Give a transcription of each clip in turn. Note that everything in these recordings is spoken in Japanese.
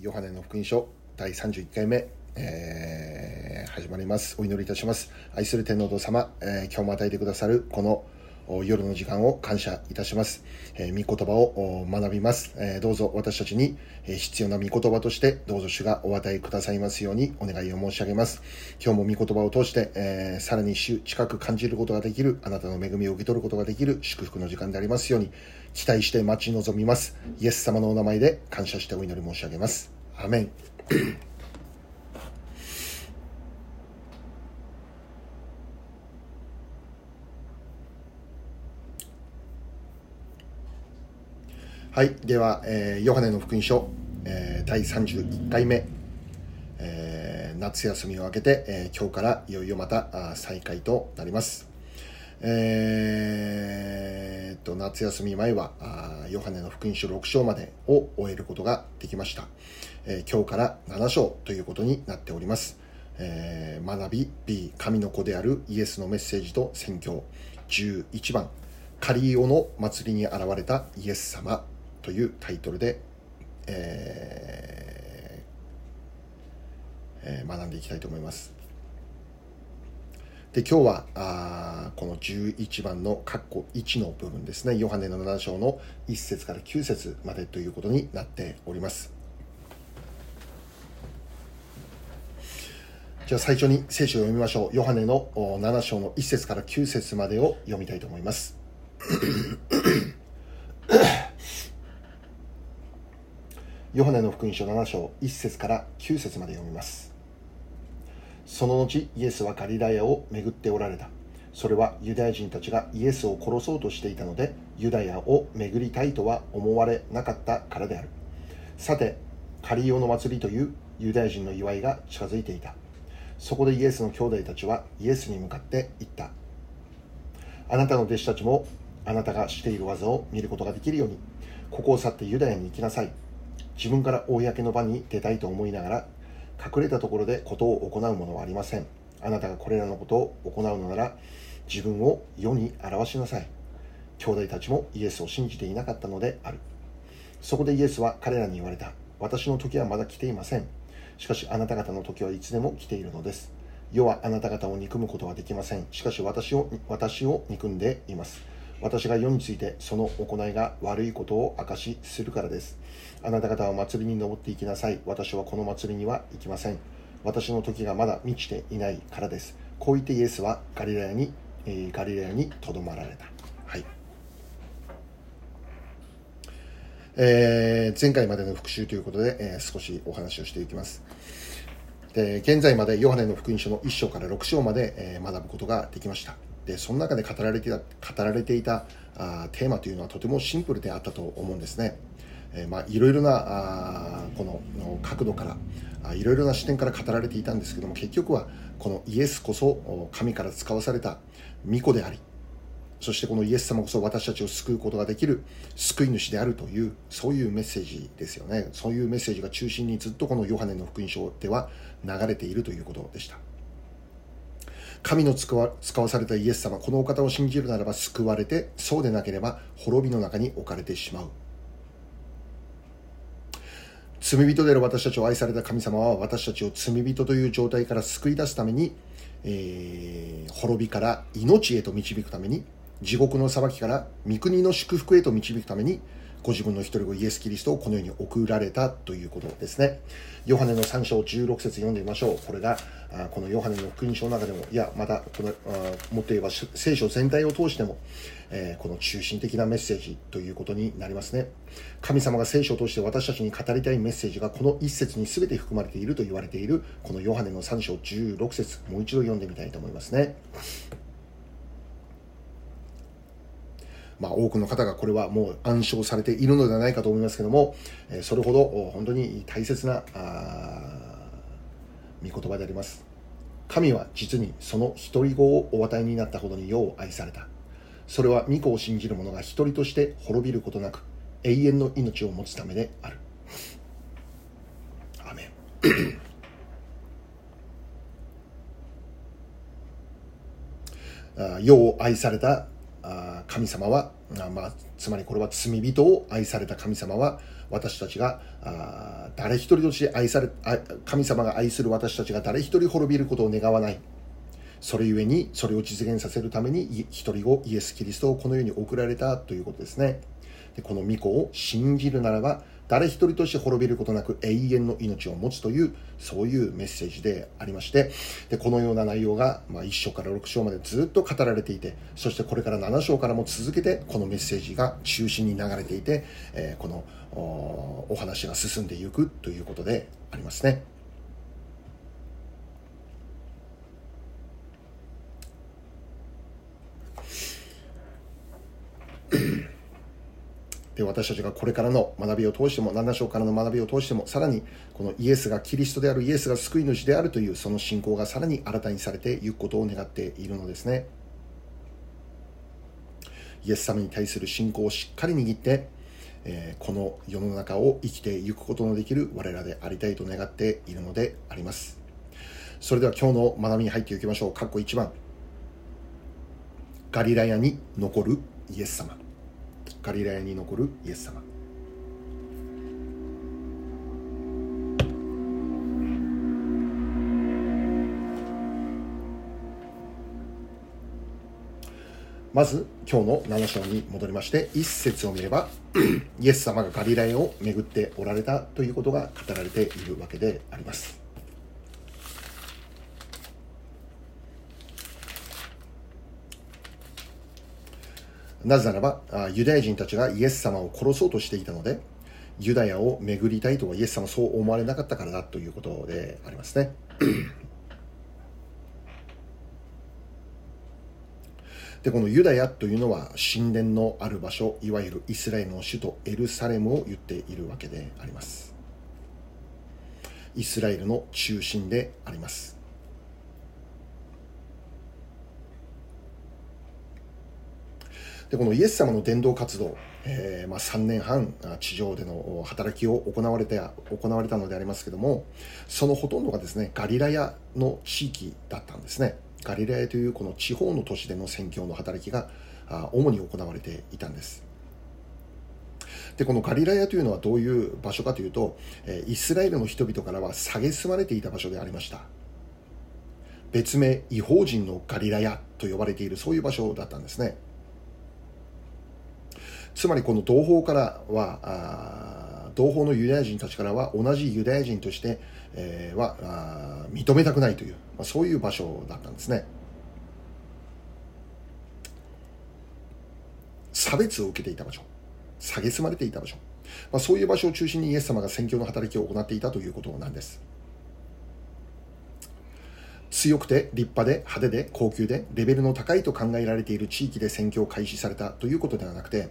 ヨハネの福音書第31回目、えー始まります。お祈りいたします。愛する天皇堂様、えー今日も与えてくださるこの夜の時間を感謝いたします。えー御言葉を学びます、えーどうぞ私たちに、必要な御言葉として、どうぞ主がお与えくださいますようにお願いを申し上げます。今日も御言葉を通して、えーさらに主近く感じることができる、あなたの恵みを受け取ることができる祝福の時間でありますように、期待して待ち望みます。イエス様のお名前で感謝してお祈り申し上げます。アメン。はい。では、えーヨハネの福音書、えー第31回目、えー夏休みを明けて、え今日からいよいよまた再開となります。えーと、夏休み前は、あヨハネの福音書6章までを終えることができました。え今日から7章ということになっております。え学び B 神の子であるイエスのメッセージと宣教11番カリオの祭りに現れたイエス様というタイトルで、えーえー学んでいきたいと思います。で今日はあこの11番の括弧1の部分ですね。ヨハネの7章の1節から9節までということになっております。じゃあ最初に聖書を読みましょう。ヨハネの7章の1節から9節までを読みたいと思います。ヨハネの福音書7章1節から9節まで読みます。その後イエスはガリラヤを巡っておられた。それはユダヤ人たちがイエスを殺そうとしていたのでユダヤを巡りたいとは思われなかったからである。さてカリオの祭りというユダヤ人の祝いが近づいていた。そこでイエスの兄弟たちはイエスに向かって言った。あなたの弟子たちもあなたがしている技を見ることができるようにここを去ってユダヤに行きなさい。自分から公の場に出たいと思いながら隠れたところでことを行うものはありません。あなたがこれらのことを行うのなら自分を世に表しなさい。兄弟たちもイエスを信じていなかったのである。そこでイエスは彼らに言われた。私の時はまだ来ていません。しかしあなた方の時はいつでも来ているのです。世はあなた方を憎むことはできません。しかし私を私を憎んでいます。私が世についてその行いが悪いことを証しするからです。あなた方は祭りに登っていきなさい。私はこの祭りには行きません。私の時がまだ満ちていないからです。こう言ってイエスはガリラヤに、えーガリラヤにとどまられた。はい。えー前回までの復習ということで、えー少しお話をしていきます。で現在までヨハネの福音書の1章から6章まで、えー学ぶことができました。でその中で語られていた語られていたあテーマというのはとてもシンプルであったと思うんですね、えまあ、いろいろなあこの角度からいろいろな視点から語られていたんですけども結局はこのイエスこそ神から使わされた御子でありそしてこのイエス様こそ私たちを救うことができる救い主であるというそういうメッセージですよね。そういうメッセージが中心にずっとこのヨハネの福音書では流れているということでした。神の使わ使わされたイエス様このお方を信じるならば救われてそうでなければ滅びの中に置かれてしまう罪人である私たちを愛された神様は私たちを罪人という状態から救い出すために、えー滅びから命へと導くために地獄の裁きから御国の祝福へと導くためにご自分の一人子イエス・キリストをこの世に送られたということですね。ヨハネの3章16節読んでみましょう。これがあこのヨハネの福音書の中でも、いや、またこのもっと言えば聖書全体を通しても、えーこの中心的なメッセージということになりますね。神様が聖書を通して私たちに語りたいメッセージがこの一節に全て含まれていると言われているこのヨハネの3章16節もう一度読んでみたいと思いますね。まあ、多くの方がこれはもう暗唱されているのではないかと思いますけども、えそれほど本当に大切な御言葉であります。神は実にその一人子をお与えになったほどに世を愛された。それは御子を信じる者が一人として滅びることなく永遠の命を持つためである。アメンあ世を愛された神様は、まあ、つまりこれは罪人を愛された神様は私たちがあ誰一人として愛され神様が愛する私たちが誰一人滅びることを願わない。それゆえにそれを実現させるために一人をイエス・キリストをこの世に送られたということですね。でこの御子を信じるならば誰一人として滅びることなく永遠の命を持つというそういうメッセージでありましてでこのような内容が、まあ、1章から6章までずっと語られていてそしてこれから7章からも続けてこのメッセージが中心に流れていて、えー、このお話が進んでいくということでありますね。で私たちがこれからの学びを通しても7章からの学びを通してもさらにこのイエスがキリストであるイエスが救い主であるというその信仰がさらに新たにされていくことを願っているのですねイエス様に対する信仰をしっかり握って、え、この世の中を生きていくことのできる我らでありたいと願っているのでありますそれでは今日の学びに入っていきましょう。括弧1番。ガリラヤに残るイエス様。ガリラヤに残るイエス様。まず今日の7章に戻りまして一節を見ればイエス様がガリラヤを巡っておられたということが語られているわけであります。なぜならば、ユダヤ人たちがイエス様を殺そうとしていたので、ユダヤを巡りたいとはイエス様そう思われなかったからだということでありますね。でこのユダヤというのは神殿のある場所いわゆるイスラエルの首都エルサレムを言っているわけでありますイスラエルの中心でありますでこのイエス様の伝道活動、えーまあ、3年半地上での働きを行われて行われたのでありますけどもそのほとんどがですねガリラヤの地域だったんですね。ガリラヤというこの地方の都市での宣教の働きが主に行われていたんです。でこのガリラヤというのはどういう場所かというとイスラエルの人々からは蔑まれていた場所でありました。別名違法人のガリラヤと呼ばれているそういう場所だったんですね。つまりこの同胞からは、同胞のユダヤ人たちからは同じユダヤ人として、えー、は認めたくないという、まあ、そういう場所だったんですね。差別を受けていた場所、蔑まれていた場所、まあ、そういう場所を中心にイエス様が宣教の働きを行っていたということなんです。強くて立派で派手で高級でレベルの高いと考えられている地域で宣教を開始されたということではなくて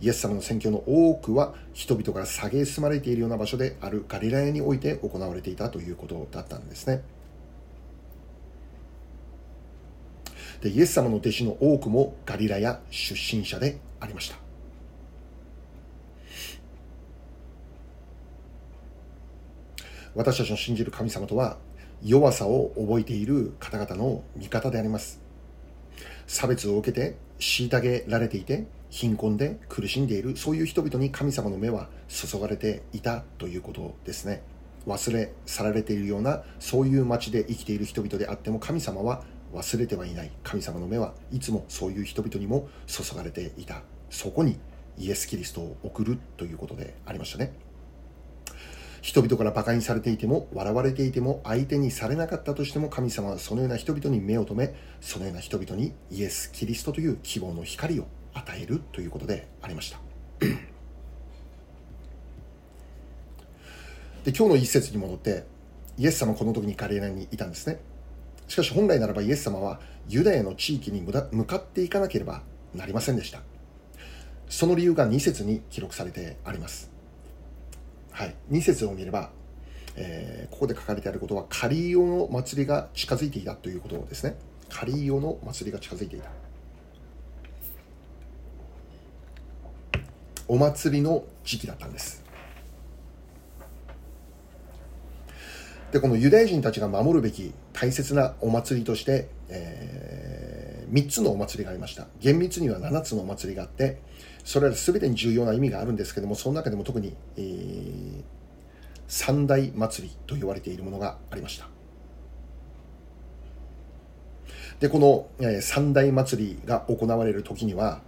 イエス様の宣教の多くは人々から蔑まれているような場所であるガリラヤにおいて行われていたということだったんですね。でイエス様の弟子の多くもガリラヤ出身者でありました。私たちの信じる神様とは弱さを覚えている方々の味方であります。差別を受けて虐げられていて貧困で苦しんでいるそういう人々に神様の目は注がれていたということですね。忘れ去られているようなそういう街で生きている人々であっても神様は忘れてはいない。神様の目はいつもそういう人々にも注がれていた。そこにイエス・キリストを送るということでありましたね。人々から馬鹿にされていても笑われていても相手にされなかったとしても神様はそのような人々に目を留めそのような人々にイエス・キリストという希望の光を与えるということでありました。で今日の一節に戻ってイエス様この時にガリラにいたんですね。しかし本来ならばイエス様はユダヤの地域に向かっていかなければなりませんでした。その理由が2節に記録されてあります。はい、2節を見れば、えー、ここで書かれてあることはカリオの祭りが近づいていたということですね。カリオの祭りが近づいていた。お祭りの時期だったんです。でこのユダヤ人たちが守るべき大切なお祭りとして、え3つのお祭りがありました。厳密には7つのお祭りがあってそれら全てに重要な意味があるんですけどもその中でも特に、えー、三大祭りと言われているものがありました。でこの、えー、三大祭りが行われる時には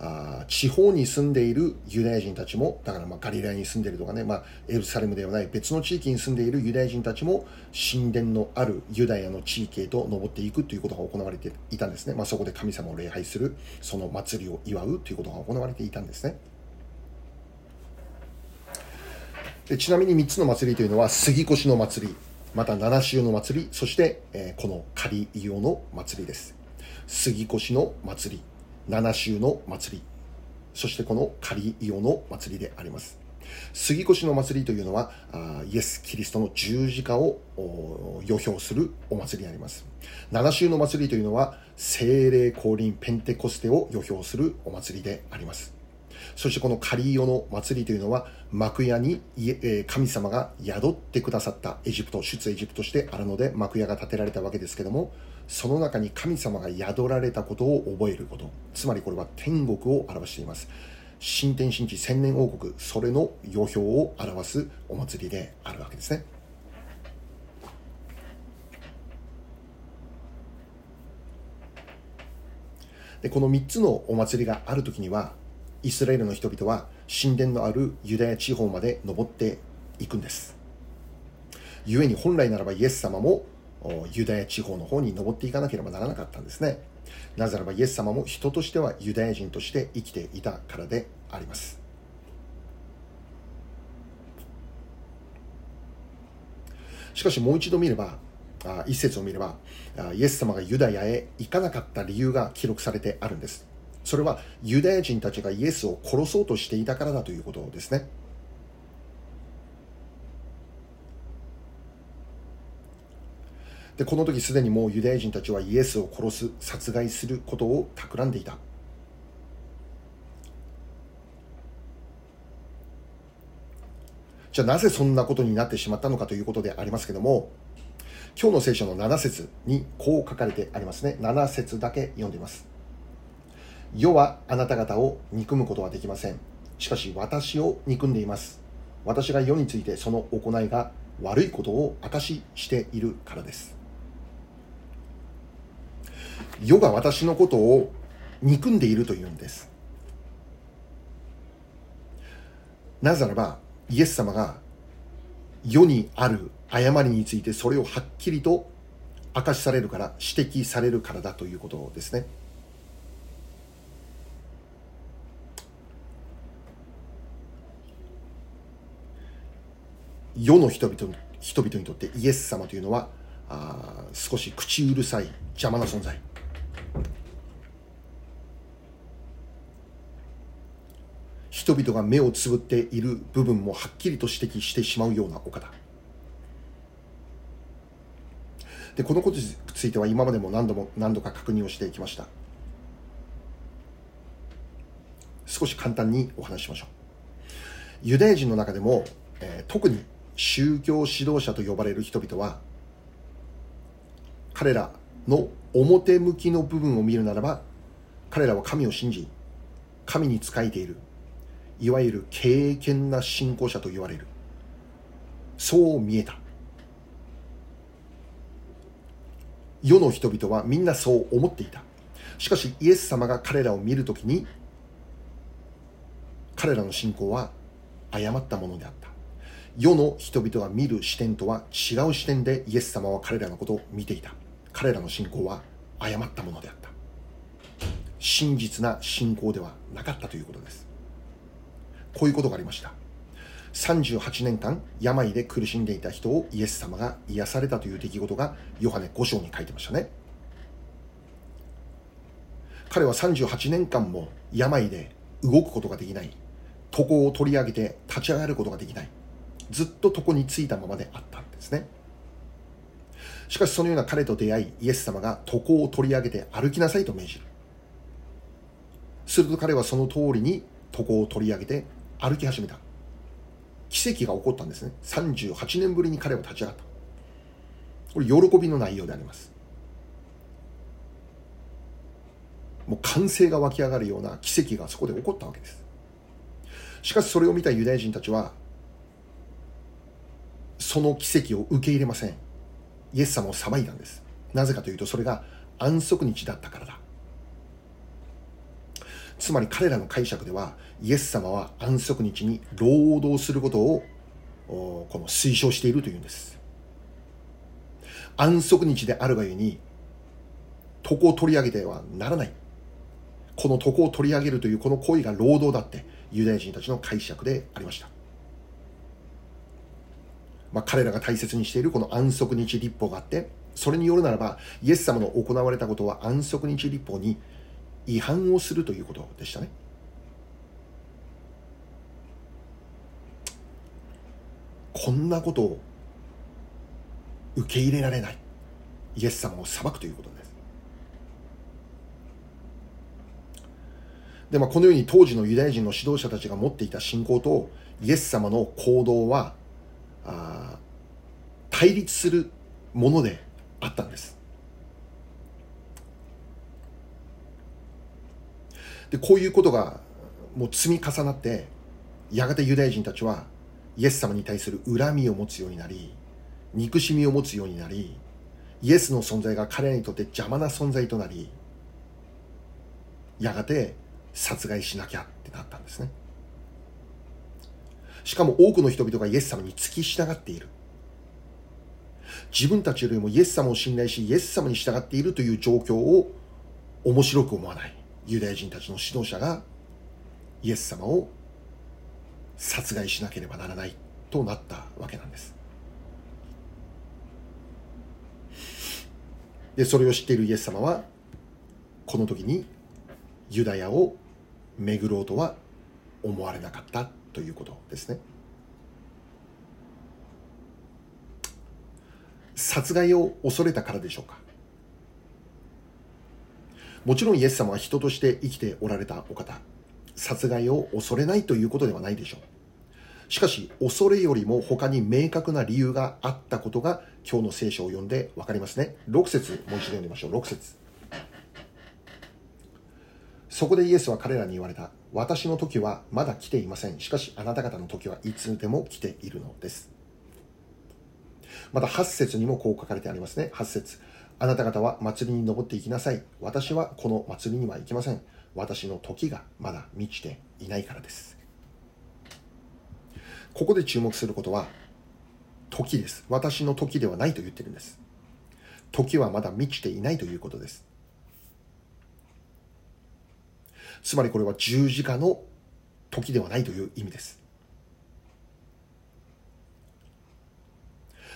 あ地方に住んでいるユダヤ人たちも、だからまあガリラヤに住んでいるとかね、まあ、エルサレムではない別の地域に住んでいるユダヤ人たちも神殿のあるユダヤの地域へと登っていくということが行われていたんですね。まあ、そこで神様を礼拝する、その祭りを祝うということが行われていたんですね。でちなみに3つの祭りというのは杉越の祭り、また七州の祭り、そして、えー、この仮用の祭りです。杉越の祭り、七州の祭り、そしてこの仮イオの祭りであります。杉越の祭りというのはイエス・キリストの十字架を予表するお祭りになります。七州の祭りというのは精霊降臨ペンテコステを予表するお祭りであります。そしてこのカリイオの祭りというのは幕屋に神様が宿ってくださったエジプト、出エジプトしてあるので幕屋が建てられたわけですけども、その中に神様が宿られたことを覚えること。つまりこれは天国を表しています。新天神地千年王国、それの予表を表すお祭りであるわけですね。でこの3つのお祭りがある時にはイスラエルの人々は神殿のあるユダヤ地方まで登っていくんです故に本来ならばイエス様もユダヤ地方の方に登っていかなければならなかったんですね。なぜならばイエス様も人としてはユダヤ人として生きていたからであります。しかしもう一度見れば、一節を見れば、イエス様がユダヤへ行かなかった理由が記録されてあるんです。それはユダヤ人たちがイエスを殺そうとしていたからだということですね。でこの時すでにもうユダヤ人たちはイエスを殺す殺害することを企んでいた。じゃあなぜそんなことになってしまったのかということでありますけども今日の聖書の7節にこう書かれてありますね。7節だけ読んでいます。世はあなた方を憎むことはできません。しかし私を憎んでいます。私が世についてその行いが悪いことを証ししているからです。世が私のことを憎んでいるというんです。なぜならば、イエス様が世にある誤りについてそれをはっきりと明かしされるから、指摘されるからだということですね。世の人々人々にとってイエス様というのはあ少し口うるさい邪魔な存在人々が目をつぶっている部分もはっきりと指摘してしまうようなお方。でこのことについては今までも何度も何度か確認をしていきました。少し簡単にお話ししましょう。ユダヤ人の中でも、えー、特に宗教指導者と呼ばれる人々は彼らの表向きの部分を見るならば彼らは神を信じ神に仕えている。いわゆる敬虔な信仰者と言われる。そう見えた。世の人々はみんなそう思っていた。しかしイエス様が彼らを見るときに彼らの信仰は誤ったものであった。世の人々が見る視点とは違う視点でイエス様は彼らのことを見ていた。彼らの信仰は誤ったものであった。真実な信仰ではなかったということです。こういうことがありました。38年間病で苦しんでいた人をイエス様が癒されたという出来事がヨハネ5章に書いてましたね。彼は38年間も病で動くことができない。床を取り上げて立ち上がることができない。ずっと床についたままであったんですね。しかしそのような彼と出会いイエス様が床を取り上げて歩きなさいと命じる。すると彼はその通りに床を取り上げて歩き始めた。奇跡が起こったんですね。38年ぶりに彼は立ち上がった。これ喜びの内容であります。もう歓声が湧き上がるような奇跡がそこで起こったわけです。しかしそれを見たユダヤ人たちはその奇跡を受け入れません。イエス様を裁いたんです。なぜかというとそれが安息日だったからだ。つまり彼らの解釈ではイエス様は安息日に労働することをこの推奨しているというんです。安息日であるがゆえに床を取り上げてはならない。この床を取り上げるというこの行為が労働だってユダヤ人たちの解釈でありました。まあ、彼らが大切にしているこの安息日立法があってそれによるならばイエス様の行われたことは安息日立法に違反をするということでしたね。こんなことを受け入れられない。イエス様を裁くということです。で、まあ、このように当時のユダヤ人の指導者たちが持っていた信仰とイエス様の行動はあ対立するものであったんです。でこういうことがもう積み重なってやがてユダヤ人たちはイエス様に対する恨みを持つようになり憎しみを持つようになりイエスの存在が彼らにとって邪魔な存在となりやがて殺害しなきゃってなったんですね。しかも多くの人々がイエス様に付き従っている。自分たちよりもイエス様を信頼しイエス様に従っているという状況を面白く思わない。ユダヤ人たちの指導者がイエス様を殺害しなければならないとなったわけなんです。でそれを知っているイエス様はこの時にユダヤを巡ろうとは思われなかったということですね。殺害を恐れたからでしょうか。もちろんイエス様は人として生きておられたお方。殺害を恐れないということではないでしょう。しかし恐れよりも他に明確な理由があったことが今日の聖書を読んで分かりますね。6節もう一度読んでみましょう。6節。そこでイエスは彼らに言われた。私の時はまだ来ていません。しかしあなた方の時はいつでも来ているのです。また8節にもこう書かれてありますね。8節。あなた方は祭りに登っていきなさい。私はこの祭りには行きません。私の時がまだ満ちていないからです。ここで注目することは、時です。私の時ではないと言ってるんです。時はまだ満ちていないということです。つまりこれは十字架の時ではないという意味です。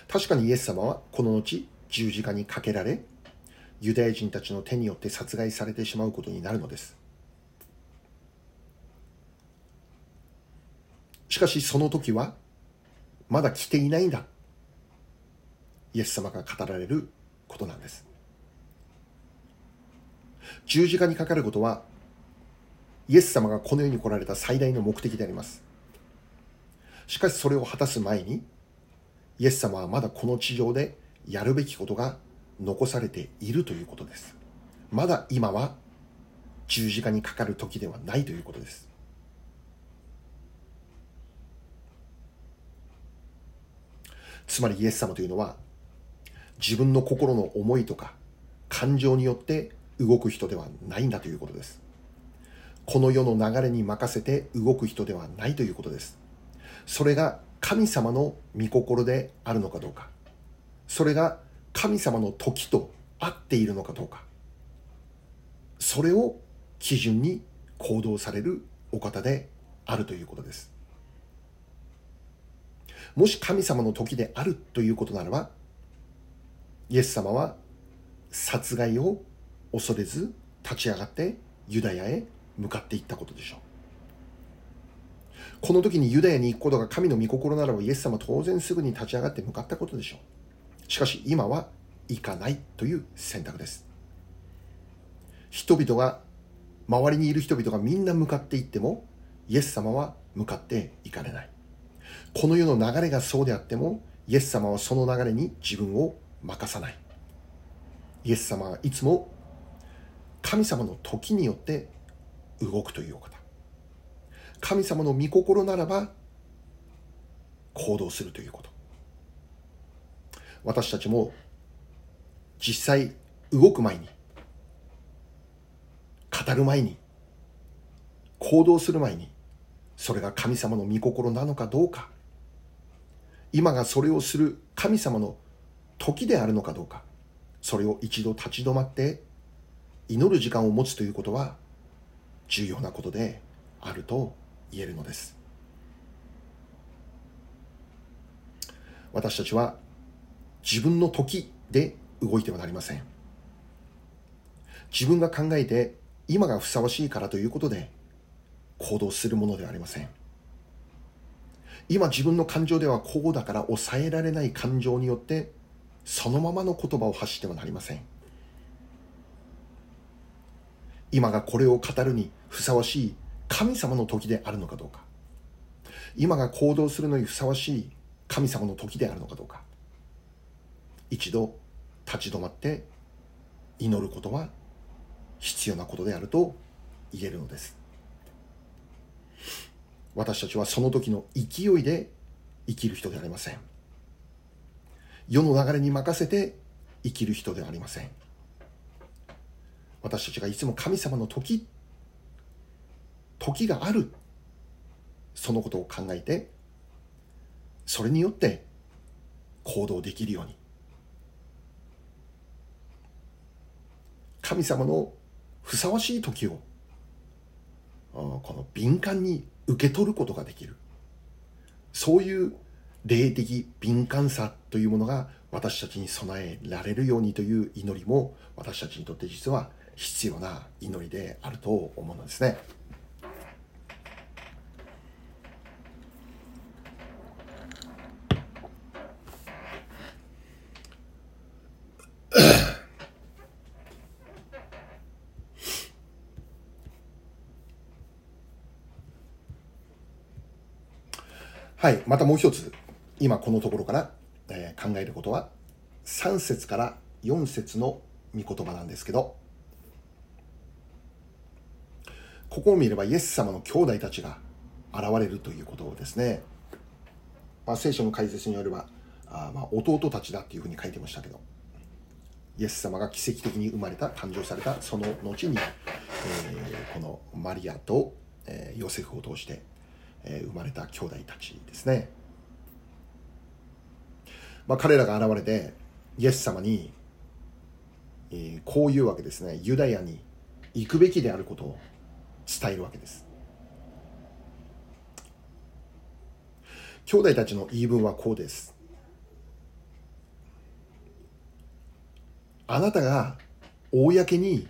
確かにイエス様はこの後十字架にかけられユダヤ人たちの手によって殺害されてしまうことになるのですしかしその時はまだ来ていないんだイエス様が語られることなんです十字架にかかることはイエス様がこの世に来られた最大の目的でありますしかしそれを果たす前にイエス様はまだこの地上でやるべきことが残されているということです。まだ今は十字架にかかる時ではないということです。つまりイエス様というのは自分の心の思いとか感情によって動く人ではないんだということです。この世の流れに任せて動く人ではないということです。それが神様の御心であるのかどうか。それが神様の時と合っているのかどうかそれを基準に行動されるお方であるということですもし神様の時であるということならばイエス様は殺害を恐れず立ち上がってユダヤへ向かっていったことでしょうこの時にユダヤに行くことが神の御心ならばイエス様当然すぐに立ち上がって向かったことでしょうしかし今は行かないという選択です。人々が、周りにいる人々がみんな向かっていっても、イエス様は向かっていかれない。この世の流れがそうであっても、イエス様はその流れに自分を任さない。イエス様はいつも神様の時によって動くというお方神様の御心ならば行動するということ私たちも実際動く前に語る前に行動する前にそれが神様の御心なのかどうか。今がそれをする神様の時であるのかどうか。それを一度立ち止まって祈る時間を持つということは重要なことであると言えるのです。私たちは自分の時で動いてはなりません。自分が考えて今がふさわしいからということで行動するものではありません。今自分の感情ではこうだから抑えられない感情によってそのままの言葉を発してはなりません。今がこれを語るにふさわしい神様の時であるのかどうか。今が行動するのにふさわしい神様の時であるのかどうか。一度立ち止まって祈ることは必要なことであると言えるのです。私たちはその時の勢いで生きる人ではありません。世の流れに任せて生きる人ではありません。私たちがいつも神様の時時がある。そのことを考えてそれによって行動できるように。神様のふさわしい時をこの敏感に受け取ることができるそういう霊的敏感さというものが私たちに備えられるようにという祈りも私たちにとって実は必要な祈りであると思うんですね。はい、またもう一つ、今このところから、えー、考えることは、3節から4節の御言葉なんですけど、ここを見ればイエス様の兄弟たちが現れるということですね。まあ、聖書の解説によれば、あまあ弟たちだっていうふうに書いてましたけど、イエス様が奇跡的に生まれた、誕生されたその後に、えー、このマリアと、えー、ヨセフを通して、え生まれた兄弟たちですね。まあ、彼らが現れて、イエス様に、え、こういうわけですね。ユダヤに行くべきであることを伝えるわけです。兄弟たちの言い分はこうです。あなたが公に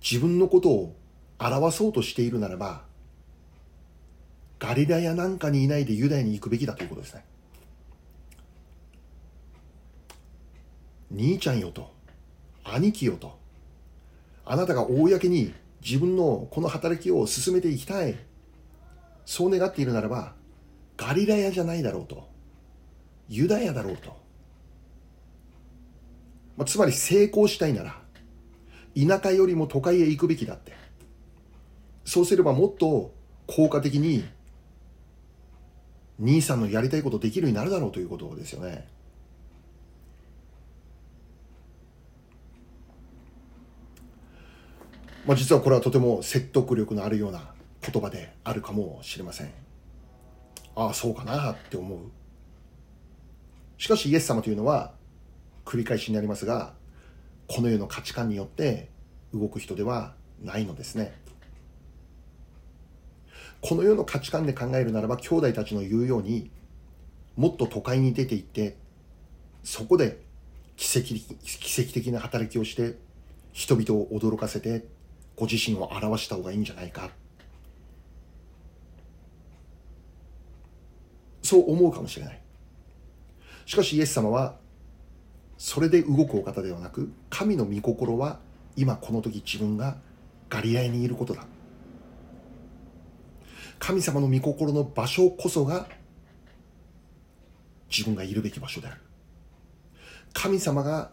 自分のことを表そうとしているならば、ガリラヤなんかにいないでユダヤに行くべきだということですね。兄ちゃんよと、兄貴よと、あなたが公に自分のこの働きを進めていきたい。そう願っているならば、ガリラヤじゃないだろうと。ユダヤだろうと。まあ、つまり成功したいなら、田舎よりも都会へ行くべきだって。そうすればもっと効果的に兄さんのやりたいことできるようになるだろうということですよね。まあ、実はこれはとても説得力のあるような言葉であるかもしれません。ああ、そうかなって思う。しかしイエス様というのは繰り返しになりますが、この世の価値観によって動く人ではないのですね。この世の価値観で考えるならば兄弟たちの言うようにもっと都会に出て行ってそこで奇跡奇跡的な働きをして人々を驚かせてご自身を表した方がいいんじゃないか。そう思うかもしれない。しかしイエス様はそれで動くお方ではなく神の御心は今この時自分がガリラヤにいることだ。神様の御心の場所こそが自分がいるべき場所である。神様が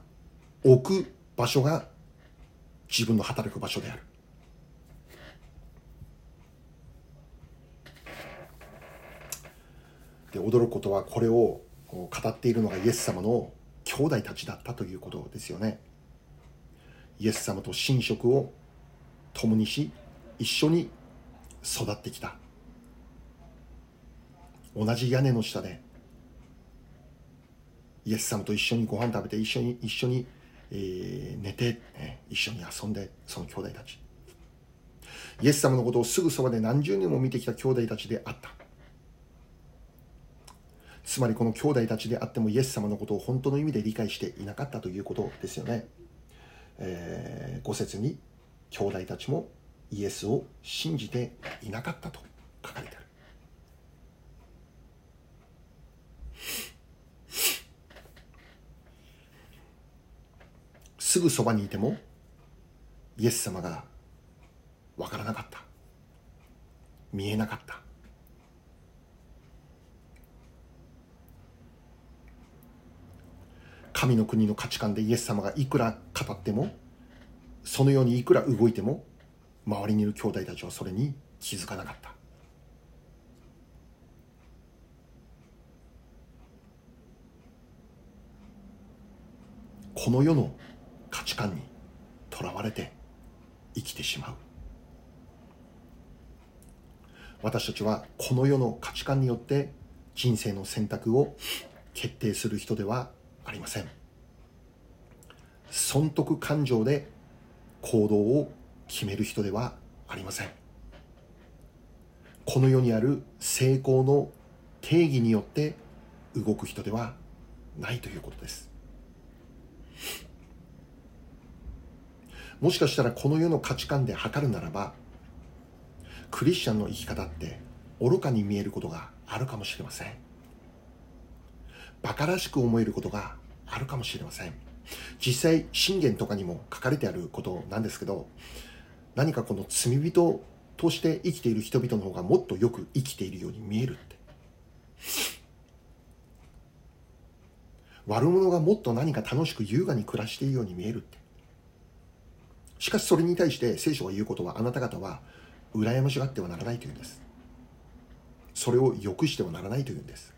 置く場所が自分の働く場所である。で驚くことはこれを語っているのがイエス様の兄弟たちだったということですよね。イエス様と寝食を共にし一緒に育ってきた。同じ屋根の下でイエス様と一緒にご飯食べて一緒に一緒に、えー、寝て、ね、一緒に遊んでその兄弟たち。イエス様のことをすぐそばで何十年も見てきた兄弟たちであった。つまりこの兄弟たちであってもイエス様のことを本当の意味で理解していなかったということですよね、えー、5節に兄弟たちもイエスを信じていなかったと書かれている。すぐそばにいてもイエス様がわからなかった。見えなかった。神の国の価値観でイエス様がいくら語ってもそのようにいくら動いても周りにいる兄弟たちはそれに気づかなかった。この世の価値観にとらわれて生きてしまう。私たちはこの世の価値観によって人生の選択を決定する人ではありません。損得感情で行動を決める人ではありません。この世にある成功の定義によって動く人ではないということです。もしかしたらこの世の価値観で測るならばクリスチャンの生き方って愚かに見えることがあるかもしれません。馬鹿らしく思えることがあるかもしれません。実際信玄とかにも書かれてあることなんですけど何かこの罪人として生きている人々の方がもっとよく生きているように見えるって。悪者がもっと何か楽しく優雅に暮らしているように見えるって。しかしそれに対して聖書が言うことはあなた方は羨ましがってはならないというんです。それを良くしてはならないというんです。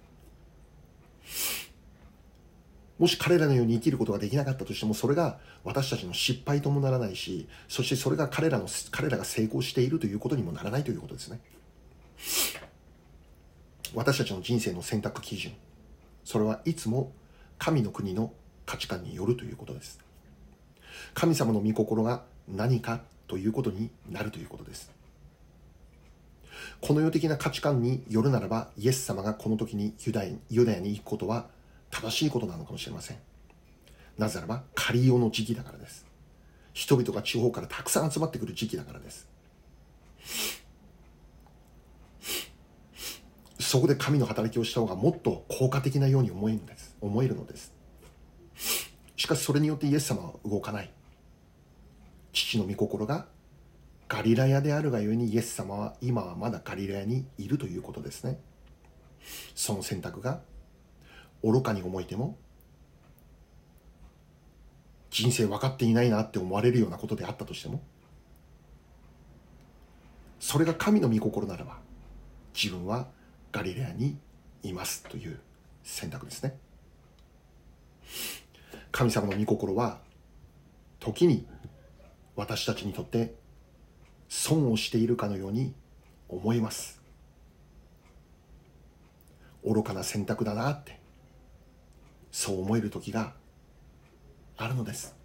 もし彼らのように生きることができなかったとしてもそれが私たちの失敗ともならないしそしてそれが彼らの彼らが成功しているということにもならないということですね。私たちの人生の選択基準それはいつも神の国の価値観によるということです。神様の御心が何かということになるということです。この世的な価値観によるならばイエス様がこの時にユダヤユダヤに行くことは正しいことなのかもしれません。なぜならば仮用の時期だからです。人々が地方からたくさん集まってくる時期だからです。そこで神の働きをした方がもっと効果的なように思えるんです。思えるのです。しかしそれによってイエス様は動かない。の御心がガリラヤであるがゆえにイエス様は今はまだガリラヤにいるということですね。その選択が愚かに思えても人生分かっていないなって思われるようなことであったとしてもそれが神の御心ならば自分はガリレアにいますという選択ですね。神様の御心は時に私たちにとって損をしているかのように思います。愚かな選択だなってそう思える時があるのです。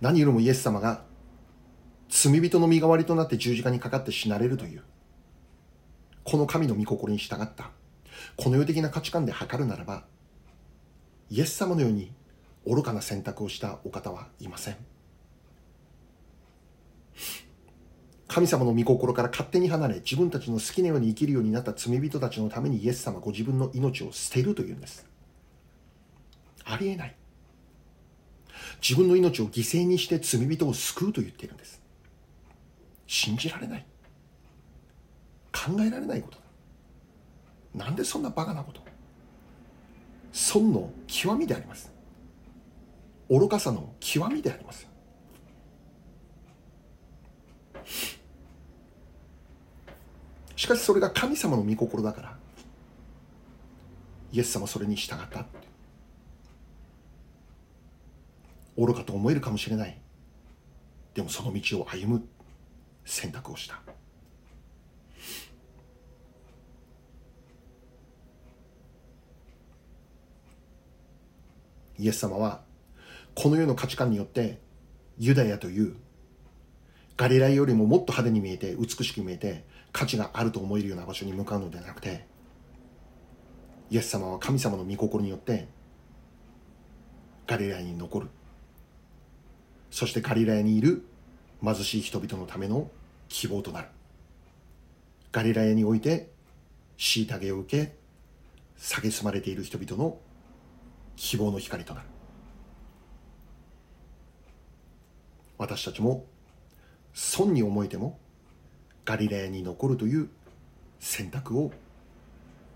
何よりもイエス様が罪人の身代わりとなって十字架にかかって死なれるというこの神の御心に従ったこの世的な価値観で測るならばイエス様のように愚かな選択をしたお方はいません。神様の御心から勝手に離れ自分たちの好きなように生きるようになった罪人たちのためにイエス様ご自分の命を捨てるというんです。ありえない。自分の命を犠牲にして罪人を救うと言っているんです。信じられない。考えられないことなんでそんなバカなこと損の極みであります。愚かさの極みでありますしかしそれが神様の御心だからイエス様それに従った愚かと思えるかもしれない。でもその道を歩む選択をした。イエス様はこの世の価値観によってユダヤというガリラよりももっと派手に見えて美しく見えて価値があると思えるような場所に向かうのではなくてイエス様は神様の御心によってガリラヤに残る。そしてガリラヤにいる貧しい人々のための希望となる。ガリラヤにおいて虐げを受け蔑まれている人々の希望の光となる。私たちも損に思えてもガリラヤに残るという選択を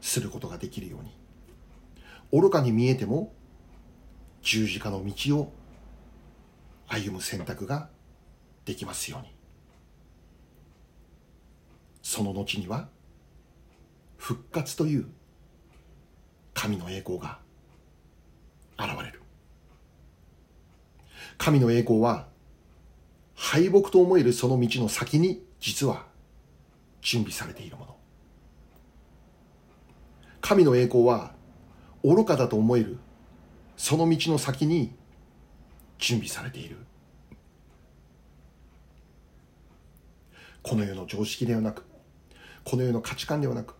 することができるように愚かに見えても十字架の道を歩む選択ができますように。その後には復活という神の栄光が現れる。神の栄光は敗北と思えるその道の先に実は準備されているもの。神の栄光は愚かだと思えるその道の先に準備されている。この世の常識ではなくこの世の価値観ではなく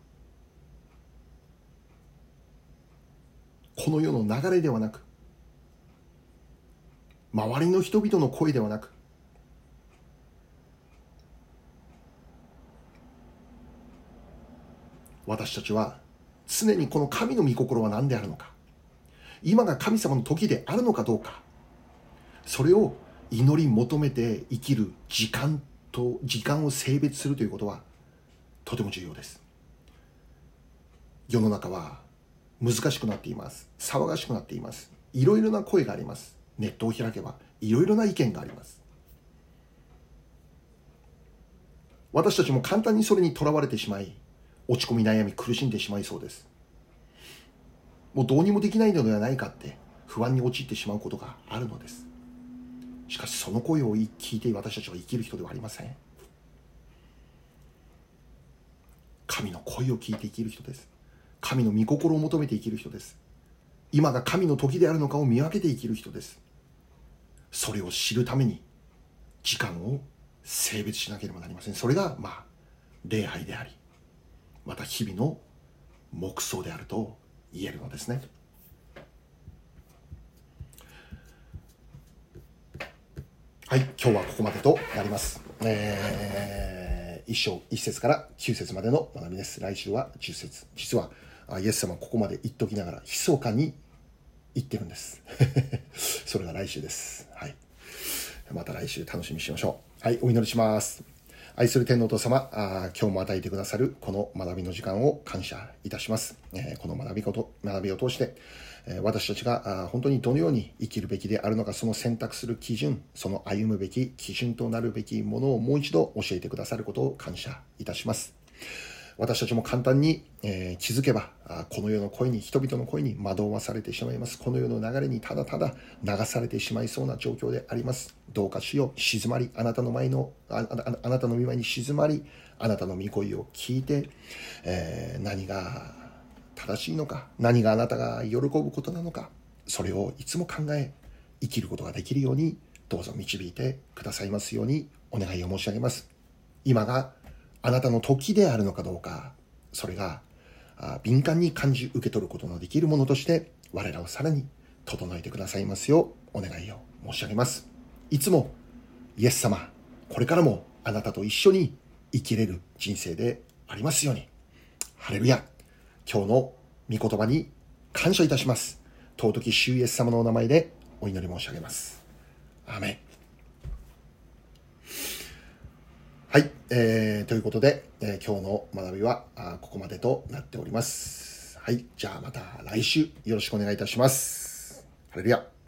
この世の流れではなく周りの人々の声ではなく私たちは常にこの神の御心は何であるのか。今が神様の時であるのかどうか。それを祈り求めて生きる時間と時間を性別するということはとても重要です。世の中は難しくなっています。騒がしくなっています。いろいろな声があります。ネットを開けばいろいろな意見があります。私たちも簡単にそれにとらわれてしまい落ち込み悩み苦しんでしまいそうです。もうどうにもできないのではないかって不安に陥ってしまうことがあるのです。しかしその声を聞いて私たちは生きる人ではありません。神の声を聞いて生きる人です。神の御心を求めて生きる人です。今が神の時であるのかを見分けて生きる人です。それを知るために時間を性別しなければなりません。それがまあ礼拝でありまた日々の黙想であると言えるのですね。はい今日はここまでとなります。えー、一章一節から九節までの学びです。来週は十節。実はイエス様ここまで言っときながら密かに言ってるんです。それが来週です。はい。また来週楽しみにしましょう。はいお祈りします。愛する天皇と様あ、今日も与えてくださるこの学びの時間を感謝いたします。えー、この学びこと、学びを通して、えー、私たちがあ本当にどのように生きるべきであるのか、その選択する基準、その歩むべき基準となるべきものをもう一度教えてくださることを感謝いたします。私たちも簡単に、えー、気づけばこの世の声に人々の声に惑わされてしまいます。この世の流れにただただ流されてしまいそうな状況であります。どうかしよう静まりあなたの前のああなたの見舞いに静まりあなたの御声を聞いて、えー、何が正しいのか何があなたが喜ぶことなのかそれをいつも考え生きることができるようにどうぞ導いてくださいますようにお願いを申し上げます。今があなたの時であるのかどうか、それが敏感に感じ受け取ることのできるものとして、我らをさらに整えてくださいますようお願いを申し上げます。いつも、イエス様、これからもあなたと一緒に生きれる人生でありますように。ハレルヤ。今日の御言葉に感謝いたします。尊き主イエス様のお名前でお祈り申し上げます。アメン。はい、えー、ということで、えー、今日の学びはあここまでとなっております。はい、じゃあまた来週よろしくお願いいたします。ハレルヤ。